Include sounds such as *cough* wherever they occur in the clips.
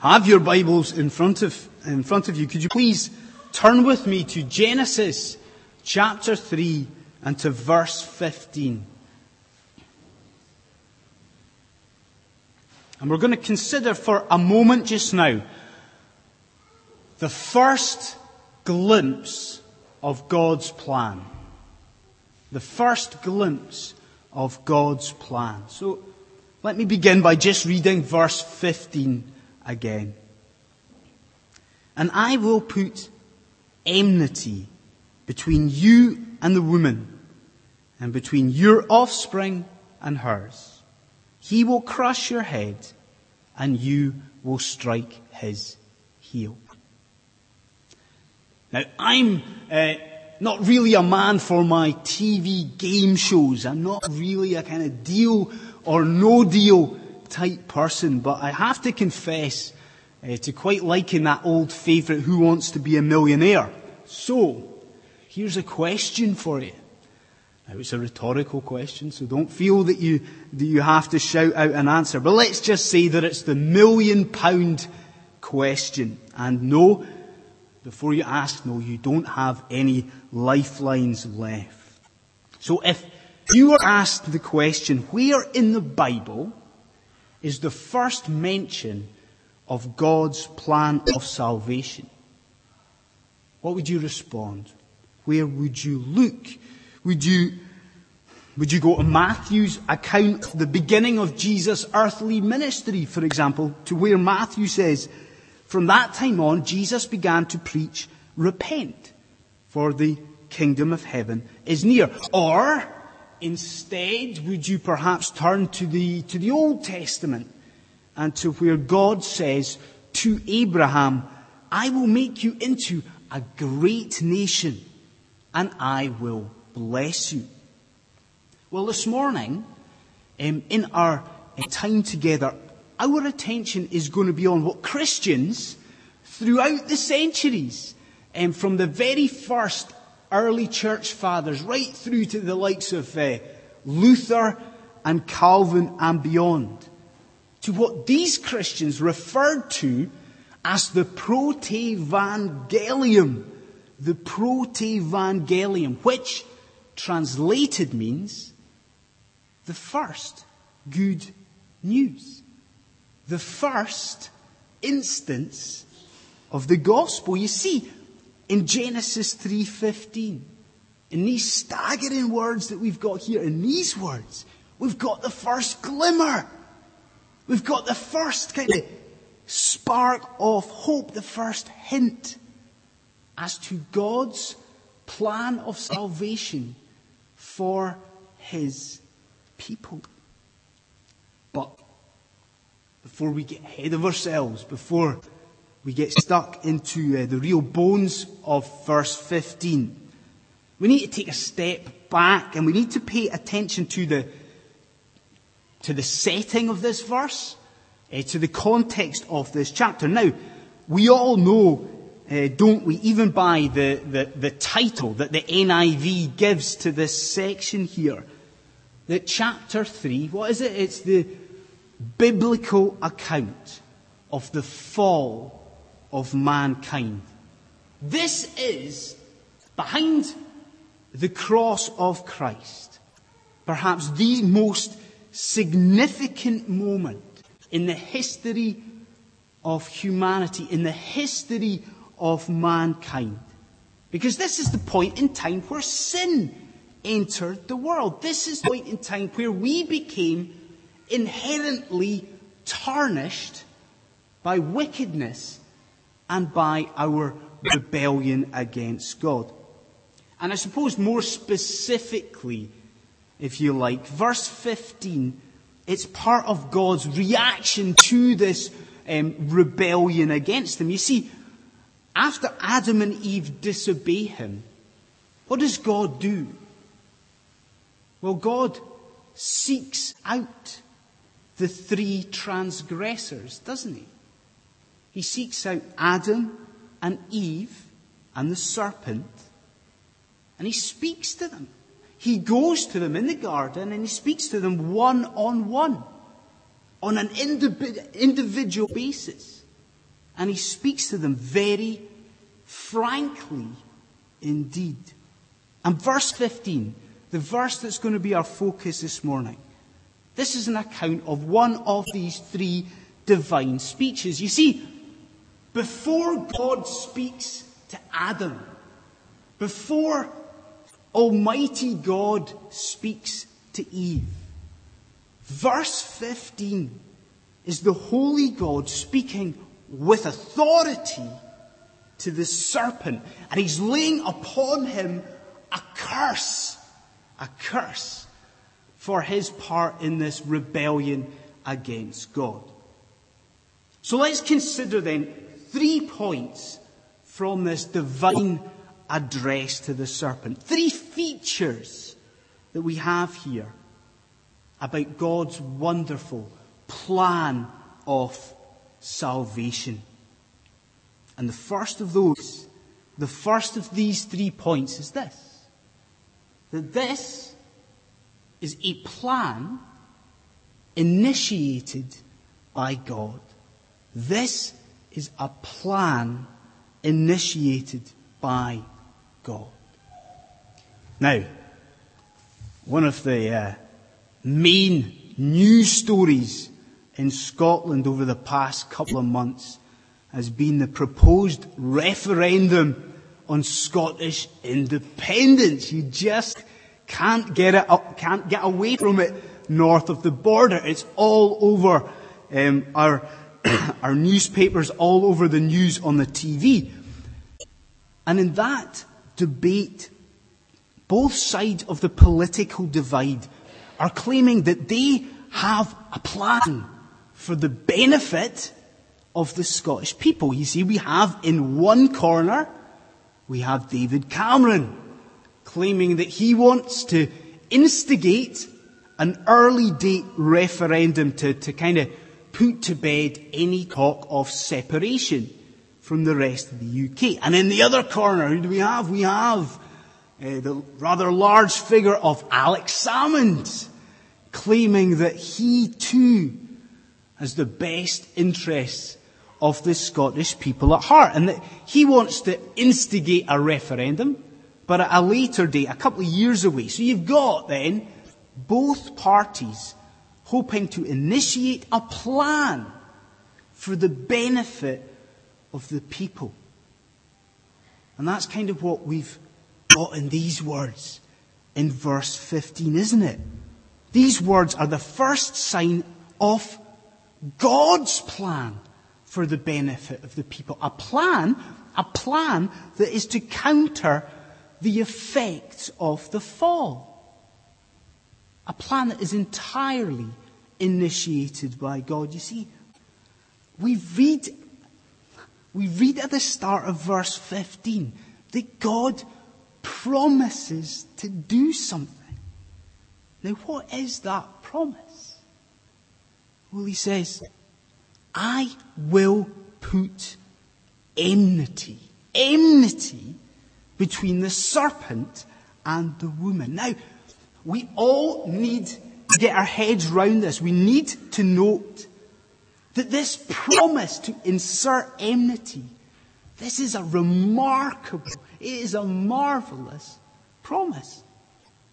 have your Bibles in front of, in front of you, could you please turn with me to Genesis chapter 3 and to verse 15. And we're going to consider for a moment just now the first glimpse of God's plan. The first glimpse of God's plan. So let me begin by just reading verse 15 again. And I will put enmity between you and the woman, and between your offspring and hers. He will crush your head, and you will strike his heel. Now, I'm uh, not really a man for my TV game shows. I'm not really a kind of deal or no deal type person, but I have to confess uh, to quite liking that old favourite Who Wants to Be a Millionaire. So, here's a question for you. Now it's a rhetorical question, so don't feel that you, that you have to shout out an answer. But let's just say that it's the million pound question. And no, before you ask, no, you don't have any lifelines left. So if you were asked the question, where in the Bible is the first mention of God's plan of salvation? What would you respond? Where would you look? Would you, would you go to Matthew's account of the beginning of Jesus' earthly ministry, for example, to where Matthew says, from that time on, Jesus began to preach, repent, for the kingdom of heaven is near. Or, instead, would you perhaps turn to the, to the Old Testament and to where God says to Abraham, I will make you into a great nation and I will bless you. Well, this morning, um, in our uh, time together, our attention is going to be on what Christians throughout the centuries, um, from the very first early church fathers right through to the likes of uh, Luther and Calvin and beyond, to what these Christians referred to as the Protevangelium. The Protevangelium, which translated means the first good news the first instance of the gospel. You see, in Genesis 3.15, in these staggering words that we've got here, in these words, we've got the first glimmer. We've got the first kind of spark of hope, the first hint as to God's plan of salvation for his people. But before we get ahead of ourselves, before we get stuck into uh, the real bones of verse 15. We need to take a step back and we need to pay attention to the, to the setting of this verse, uh, to the context of this chapter. Now, we all know, uh, don't we, even by the, the, the title that the NIV gives to this section here, that chapter 3, what is it? It's the biblical account of the fall of mankind. This is behind the cross of Christ, perhaps the most significant moment in the history of humanity, in the history of mankind. Because this is the point in time where sin entered the world. This is the point in time where we became inherently tarnished by wickedness and by our rebellion against God. And I suppose more specifically, if you like, verse 15, it's part of God's reaction to this um, rebellion against him. You see, after Adam and Eve disobey him, what does God do? Well, God seeks out the three transgressors, doesn't he? He seeks out Adam and Eve and the serpent, and he speaks to them. He goes to them in the garden and he speaks to them one on one, on an individual basis. And he speaks to them very frankly indeed. And verse 15, the verse that's going to be our focus this morning, this is an account of one of these three divine speeches. You see, before God speaks to Adam, before Almighty God speaks to Eve, verse 15 is the Holy God speaking with authority to the serpent, and he's laying upon him a curse, a curse for his part in this rebellion against God. So let's consider then three points from this divine address to the serpent. Three features that we have here about God's wonderful plan of salvation. And the first of those, the first of these three points is this. That this is a plan initiated by God. This is a plan initiated by God. Now, one of the uh, main news stories in Scotland over the past couple of months has been the proposed referendum on Scottish independence. You just can't get it up, can't get away from it north of the border. It's all over um, our *clears throat* our newspapers, all over the news on the TV. And in that debate, both sides of the political divide are claiming that they have a plan for the benefit of the Scottish people. You see, we have in one corner, we have David Cameron claiming that he wants to instigate an early date referendum to, to kind of put to bed any talk of separation from the rest of the UK. And in the other corner, who do we have? We have uh, the rather large figure of Alex Salmond claiming that he too has the best interests of the Scottish people at heart and that he wants to instigate a referendum, but at a later date, a couple of years away. So you've got then both parties hoping to initiate a plan for the benefit of the people. And that's kind of what we've got in these words in verse 15, isn't it? These words are the first sign of God's plan for the benefit of the people. A plan, a plan that is to counter the effects of the fall. A plan that is entirely initiated by God. You see, we read, we read at the start of verse 15 that God promises to do something. Now, what is that promise? Well, he says, I will put enmity, enmity between the serpent and the woman. Now, we all need get our heads round this. We need to note that this promise to insert enmity, this is a remarkable, it is a marvelous promise.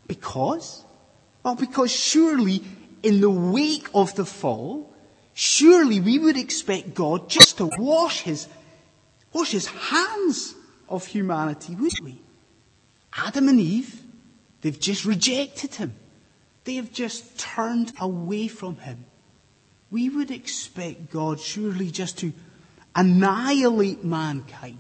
Because well, because surely in the wake of the fall, surely we would expect God just to wash his, wash his hands of humanity, would we? Adam and Eve, they've just rejected him. They have just turned away from him. We would expect God surely just to annihilate mankind.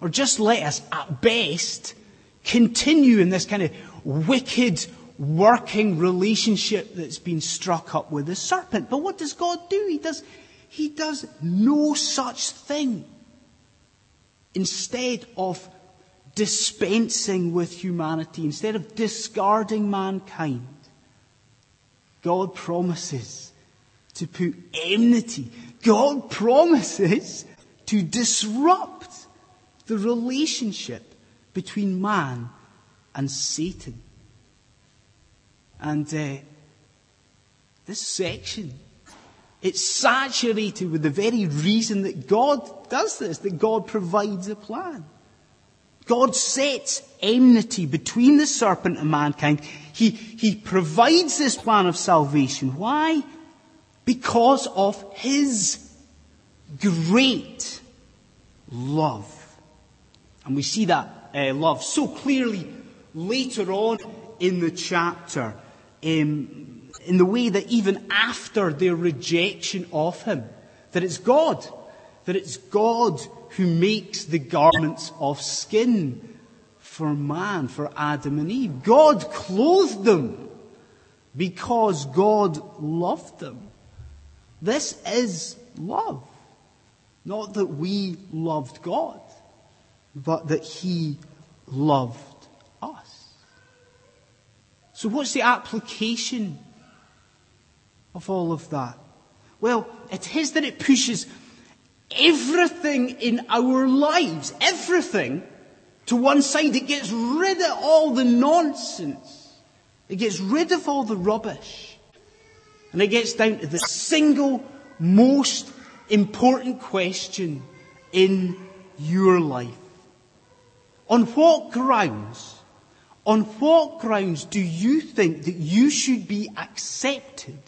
Or just let us, at best, continue in this kind of wicked, working relationship that's been struck up with the serpent. But what does God do? He does, he does no such thing. Instead of dispensing with humanity, instead of discarding mankind, God promises to put enmity. God promises to disrupt the relationship between man and Satan. And uh, this section It's saturated with the very reason that God does this, that God provides a plan. God sets enmity between the serpent and mankind. He, he provides this plan of salvation. Why? Because of His great love. And we see that uh, love so clearly later on in the chapter, um, in the way that even after their rejection of Him, that it's God, that it's God who makes the garments of skin for man, for Adam and Eve. God clothed them because God loved them. This is love. Not that we loved God, but that He loved us. So what's the application of all of that? Well, it is that it pushes everything in our lives, everything, to one side. It gets rid of all the nonsense. It gets rid of all the rubbish. And it gets down to the single most important question in your life. On what grounds, on what grounds do you think that you should be accepted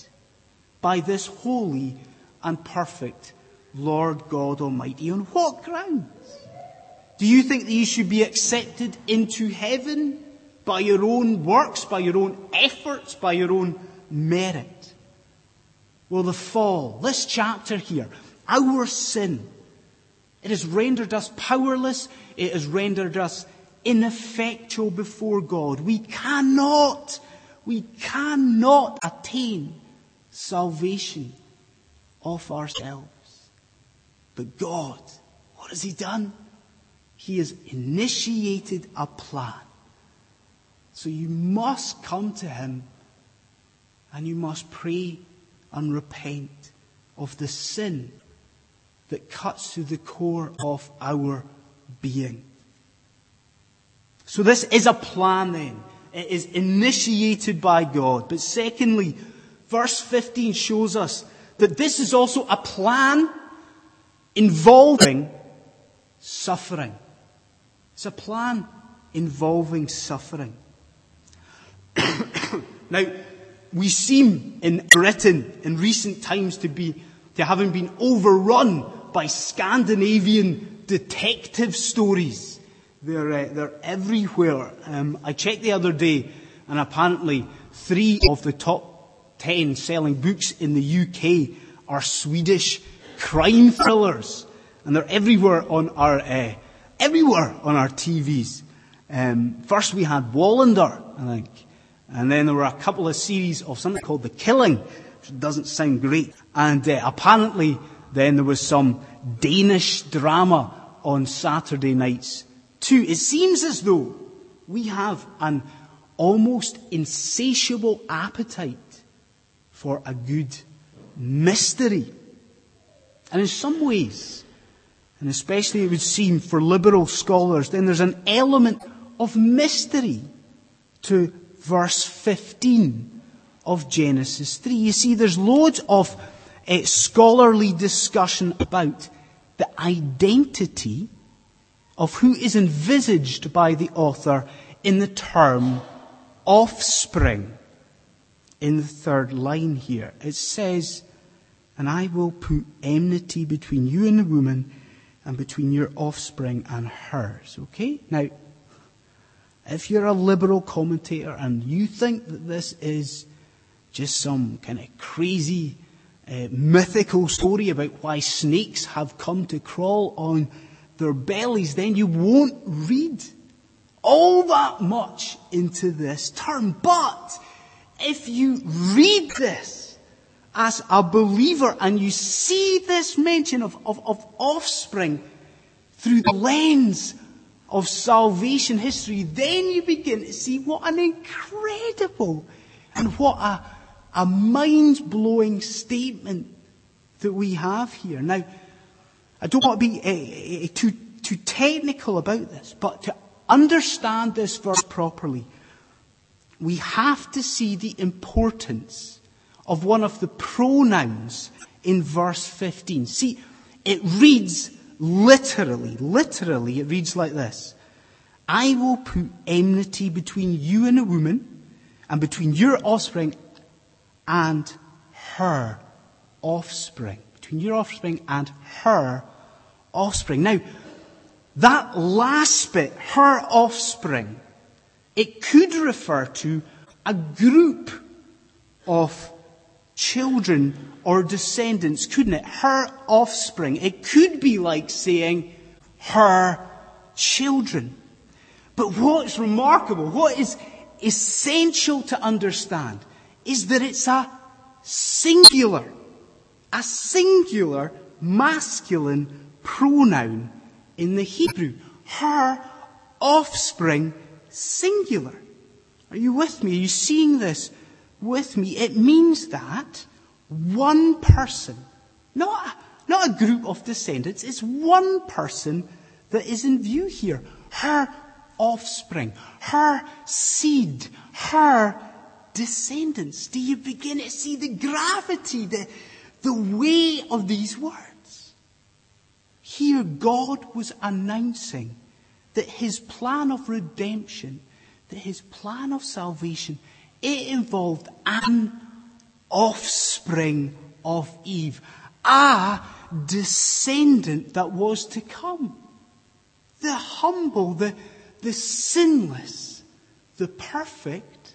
by this holy and perfect Lord God Almighty? On what grounds? Do you think that you should be accepted into heaven by your own works, by your own efforts, by your own merit? Well, the fall, this chapter here, our sin, it has rendered us powerless. It has rendered us ineffectual before God. We cannot, we cannot attain salvation of ourselves. But God, what has He done? He has initiated a plan. So you must come to Him and you must pray and repent of the sin that cuts through the core of our being. So this is a plan then. It is initiated by God. But secondly, verse 15 shows us that this is also a plan involving suffering. It's a plan involving suffering. *coughs* now, we seem in Britain in recent times to be, to having been overrun by Scandinavian detective stories. They're, uh, they're everywhere. Um, I checked the other day and apparently three of the top ten selling books in the UK are Swedish crime thrillers, and they're everywhere on our uh, everywhere on our TVs. Um, first we had Wallander, I think, and then there were a couple of series of something called The Killing, which doesn't sound great, and uh, apparently then there was some Danish drama on Saturday nights too. It seems as though we have an almost insatiable appetite for a good mystery. And in some ways, and especially it would seem for liberal scholars, then there's an element of mystery to verse 15 of Genesis 3. You see, there's loads of uh, scholarly discussion about the identity of who is envisaged by the author in the term offspring. In the third line here, it says, and I will put enmity between you and the woman and between your offspring and hers. Okay? Now, if you're a liberal commentator and you think that this is just some kind of crazy uh, mythical story about why snakes have come to crawl on their bellies, then you won't read all that much into this term. But if you read this, as a believer and you see this mention of, of, of offspring through the lens of salvation history, then you begin to see what an incredible and what a, a mind blowing statement that we have here. Now, I don't want to be uh, too, too technical about this, but to understand this verse properly, we have to see the importance of one of the pronouns in verse 15. See, it reads literally, literally, it reads like this. I will put enmity between you and a woman, and between your offspring and her offspring. Between your offspring and her offspring. Now, that last bit, her offspring, it could refer to a group of children or descendants, couldn't it? Her offspring. It could be like saying her children. But what's remarkable, what is essential to understand is that it's a singular, a singular masculine pronoun in the Hebrew. Her offspring singular. Are you with me? Are you seeing this with me? It means that one person, not, not a group of descendants, it's one person that is in view here. Her offspring, her seed, her descendants. Do you begin to see the gravity, the, the weight of these words? Here God was announcing that his plan of redemption, that his plan of salvation, it involved an offspring of Eve, a descendant that was to come. The humble, the, the sinless, the perfect,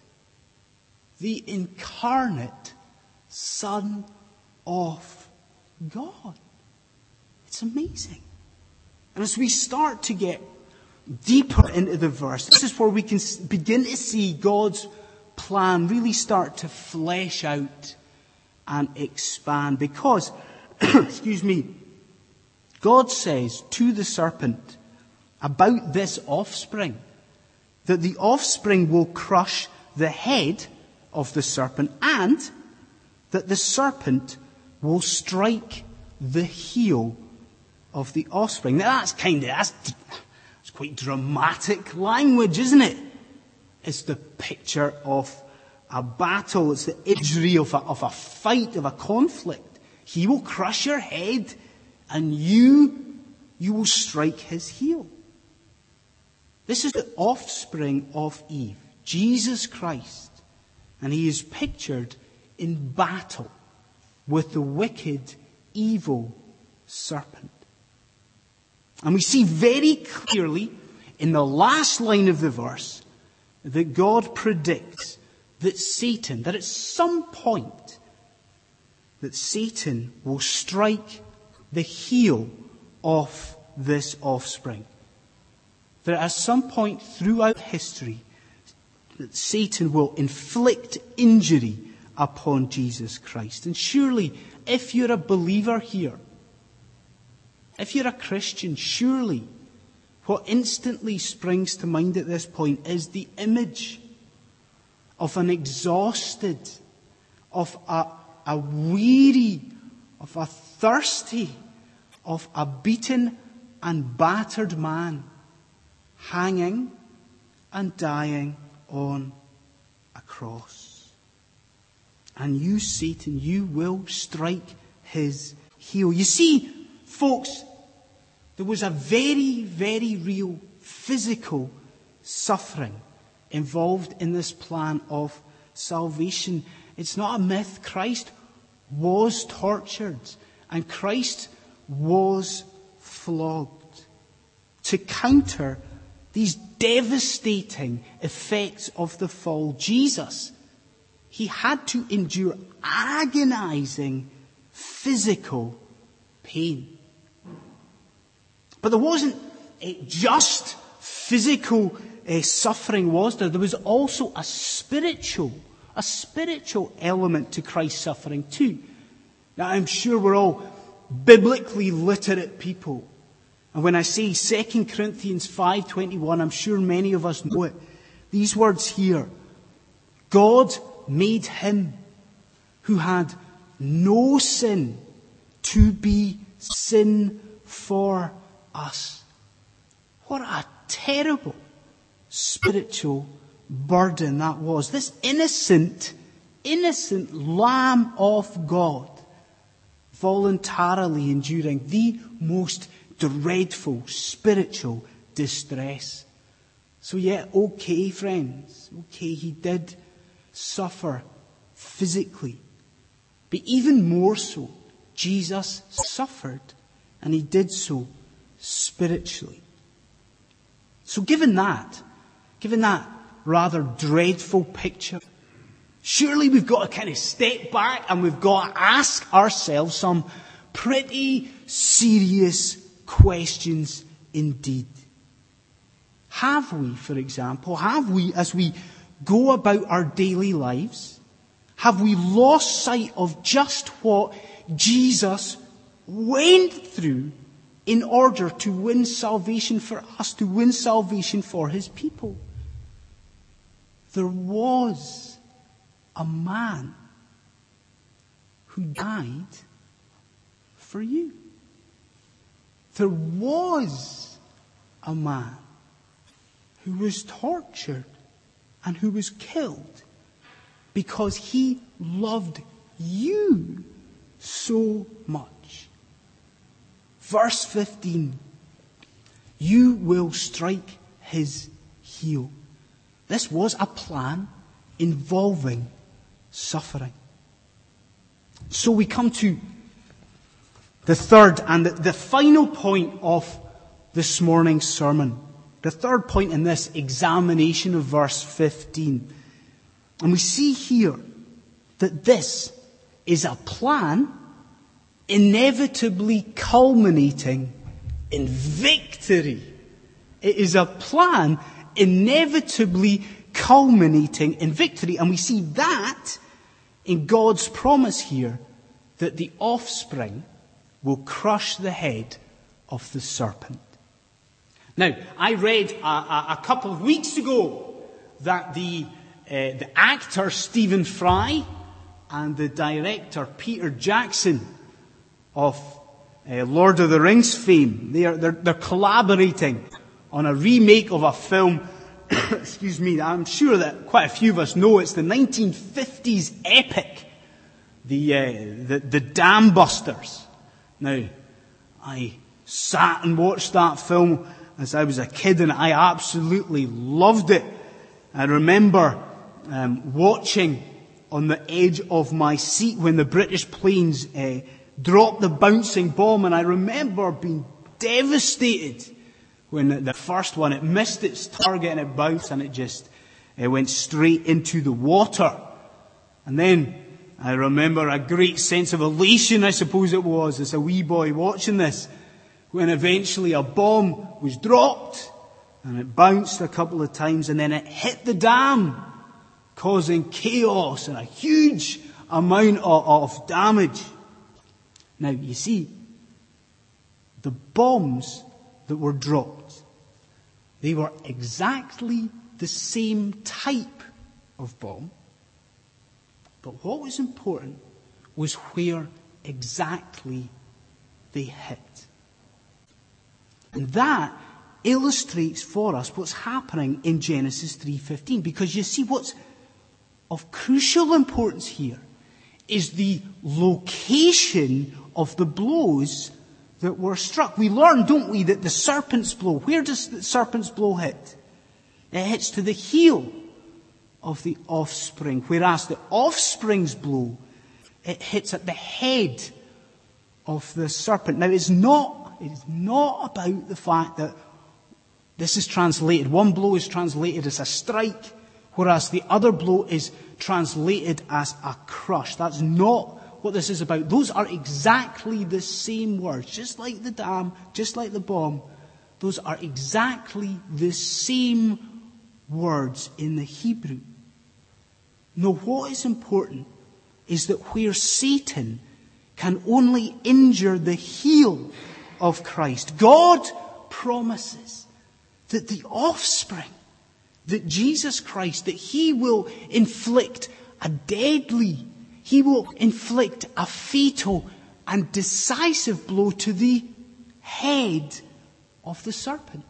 the incarnate Son of God. It's amazing. And as we start to get deeper into the verse, this is where we can begin to see God's plan really start to flesh out and expand. Because, *clears throat* excuse me, God says to the serpent about this offspring that the offspring will crush the head of the serpent and that the serpent will strike the heel of the offspring. Now that's kind of, that's it's quite dramatic language, isn't it? It's the picture of a battle. It's the imagery of a, of a fight, of a conflict. He will crush your head and you, you will strike his heel. This is the offspring of Eve, Jesus Christ. And he is pictured in battle with the wicked, evil serpent. And we see very clearly in the last line of the verse that God predicts that Satan, that at some point, that Satan will strike the heel of this offspring. That at some point throughout history, that Satan will inflict injury upon Jesus Christ. And surely, if you're a believer here, if you're a Christian, surely what instantly springs to mind at this point is the image of an exhausted, of a, a weary, of a thirsty, of a beaten and battered man hanging and dying on a cross. And you, Satan, you will strike his heel. You see, folks, there was a very, very real physical suffering involved in this plan of salvation. It's not a myth. Christ was tortured and Christ was flogged to counter these devastating effects of the fall. Jesus, he had to endure agonizing physical pain. But there wasn't just physical uh, suffering was there, there was also a spiritual, a spiritual element to Christ's suffering too. Now I'm sure we're all biblically literate people. And when I say 2 Corinthians 5:21, I'm sure many of us know it. These words here. God made him who had no sin to be sin for us. What a terrible spiritual burden that was. This innocent, innocent Lamb of God voluntarily enduring the most dreadful spiritual distress. So yeah, okay friends, okay, he did suffer physically. But even more so, Jesus suffered and he did so spiritually. So given that, given that rather dreadful picture, surely we've got to kind of step back and we've got to ask ourselves some pretty serious questions indeed. Have we, for example, have we, as we go about our daily lives, have we lost sight of just what Jesus went through in order to win salvation for us, to win salvation for his people? There was a man who died for you. There was a man who was tortured and who was killed because he loved you so much. Verse 15. You will strike his heel. This was a plan involving suffering. So we come to the third and the final point of this morning's sermon. The third point in this examination of verse 15. And we see here that this is a plan inevitably culminating in victory. It is a plan inevitably culminating in victory. And we see that in God's promise here that the offspring will crush the head of the serpent. Now, I read a, a, a couple of weeks ago that the, uh, the actor Stephen Fry and the director Peter Jackson of uh, Lord of the Rings fame, they are, they're, they're collaborating on a remake of a film, *coughs* excuse me, I'm sure that quite a few of us know it's the 1950s epic, the, uh, the, the Dam Busters. Now, I sat and watched that film as I was a kid and I absolutely loved it. I remember um, watching on the edge of my seat when the British planes uh, dropped the bouncing bomb and I remember being devastated when the first one, it missed its target and it bounced and it just it went straight into the water. And then I remember a great sense of elation, I suppose it was, as a wee boy watching this when eventually a bomb was dropped and it bounced a couple of times and then it hit the dam, causing chaos and a huge amount of, of damage. Now, you see, the bombs that were dropped, they were exactly the same type of bomb. But what was important was where exactly they hit. And that illustrates for us what's happening in Genesis 3:15 because you see what's of crucial importance here is the location of the blows that were struck. We learn, don't we, that the serpent's blow, where does the serpent's blow hit? It hits to the heel of the offspring, whereas the offspring's blow, it hits at the head of the serpent. Now it's not it is not about the fact that this is translated, one blow is translated as a strike, whereas the other blow is translated as a crush. That's not what this is about. Those are exactly the same words, just like the dam, just like the bomb. Those are exactly the same words in the Hebrew. Now, what is important is that where Satan can only injure the heel of Christ. God promises that the offspring, that Jesus Christ, that He will inflict a deadly, He will inflict a fatal and decisive blow to the head of the serpent.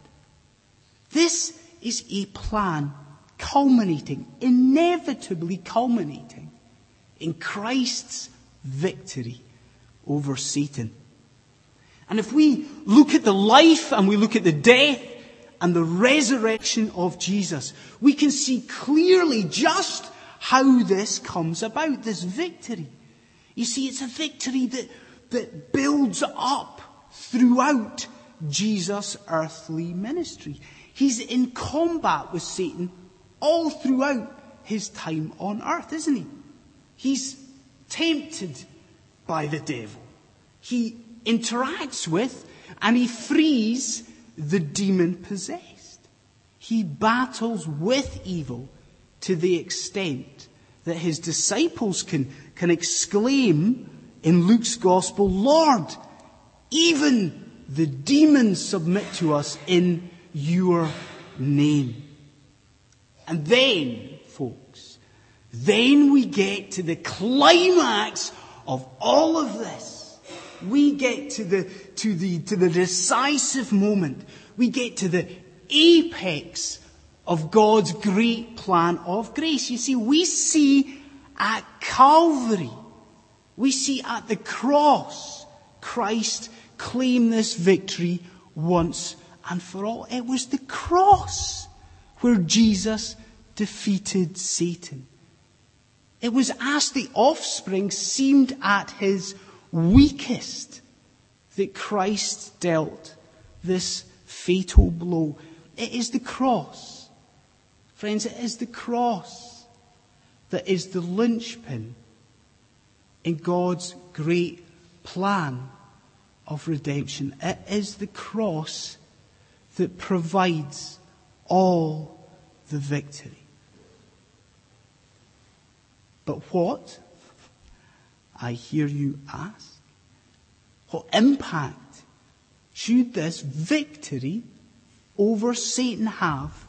This is a plan culminating, inevitably culminating in Christ's victory over Satan. And if we look at the life and we look at the death and the resurrection of Jesus, we can see clearly just how this comes about, this victory. You see, it's a victory that, that builds up throughout Jesus' earthly ministry. He's in combat with Satan all throughout his time on earth, isn't he? He's tempted by the devil. He interacts with and he frees the demon possessed. He battles with evil to the extent that his disciples can, can exclaim in Luke's gospel, Lord, even the demons submit to us in your name. And then, folks, then we get to the climax of all of this. We get to the, to the, to the decisive moment. We get to the apex of God's great plan of grace. You see, we see at Calvary, we see at the cross, Christ claim this victory once and for all. It was the cross where Jesus defeated Satan. It was as the offspring seemed at his weakest that Christ dealt this fatal blow. It is the cross. Friends, it is the cross that is the linchpin in God's great plan of redemption. It is the cross that provides all the victory. But what, I hear you ask, what impact should this victory over Satan have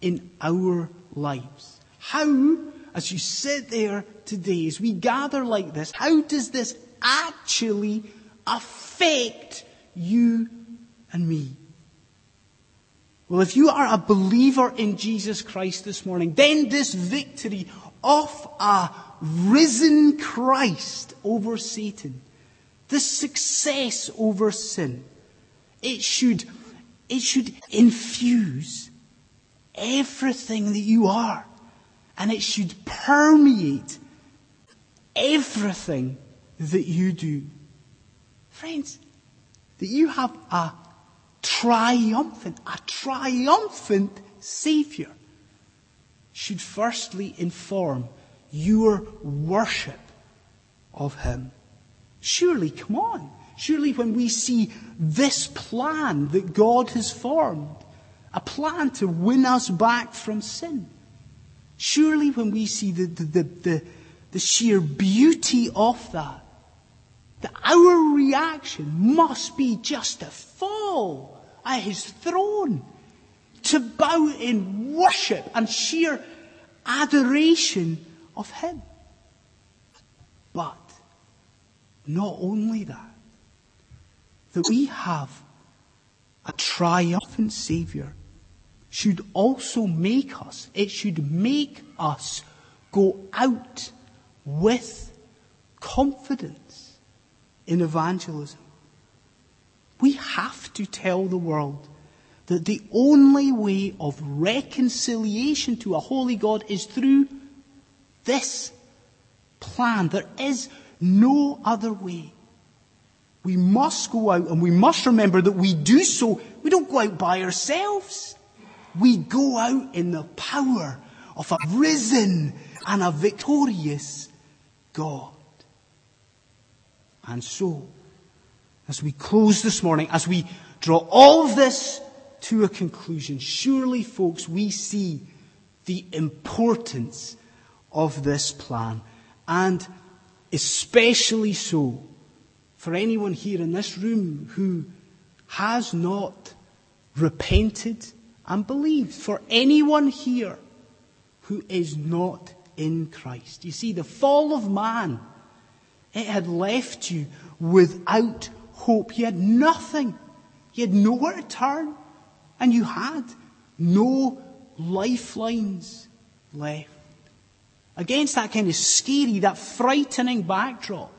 in our lives? How, as you sit there today, as we gather like this, how does this actually affect you and me? Well, if you are a believer in Jesus Christ this morning, then this victory of a risen Christ over Satan, this success over sin, it should, it should infuse everything that you are. And it should permeate everything that you do. Friends, that you have a triumphant, a triumphant Savior should firstly inform your worship of Him. Surely, come on. Surely when we see this plan that God has formed, a plan to win us back from sin, surely when we see the, the, the, the, sheer beauty of that, that our reaction must be just to fall at his throne, to bow in worship and sheer adoration of him. But not only that, that we have a triumphant Savior should also make us, it should make us go out with confidence in evangelism. We have to tell the world that the only way of reconciliation to a holy God is through this plan. There is no other way. We must go out and we must remember that we do so. We don't go out by ourselves. We go out in the power of a risen and a victorious God. And so, as we close this morning, as we draw all of this to a conclusion, surely, folks, we see the importance of this plan. And especially so for anyone here in this room who has not repented and believe For anyone here who is not in Christ. You see, the fall of man it had left you without hope. You had nothing. You had nowhere to turn. And you had no lifelines left. Against that kind of scary, that frightening backdrop,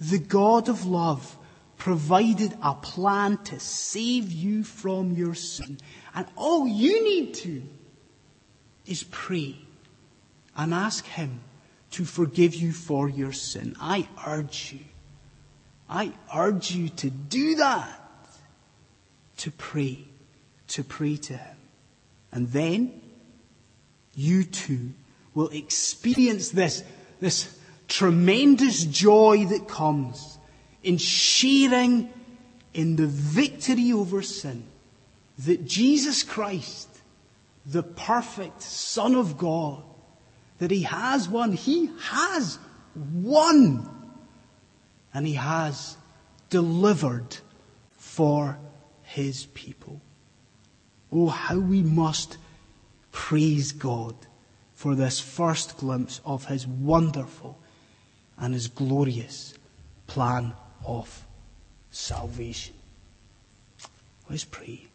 the God of love, provided a plan to save you from your sin. And all you need to is pray and ask Him to forgive you for your sin. I urge you, I urge you to do that. To pray, to pray to Him. And then you too will experience this, this tremendous joy that comes in sharing in the victory over sin that Jesus Christ, the perfect Son of God, that He has won. He has won. And He has delivered for His people. Oh, how we must praise God for this first glimpse of His wonderful and His glorious plan of salvation. Let's pray.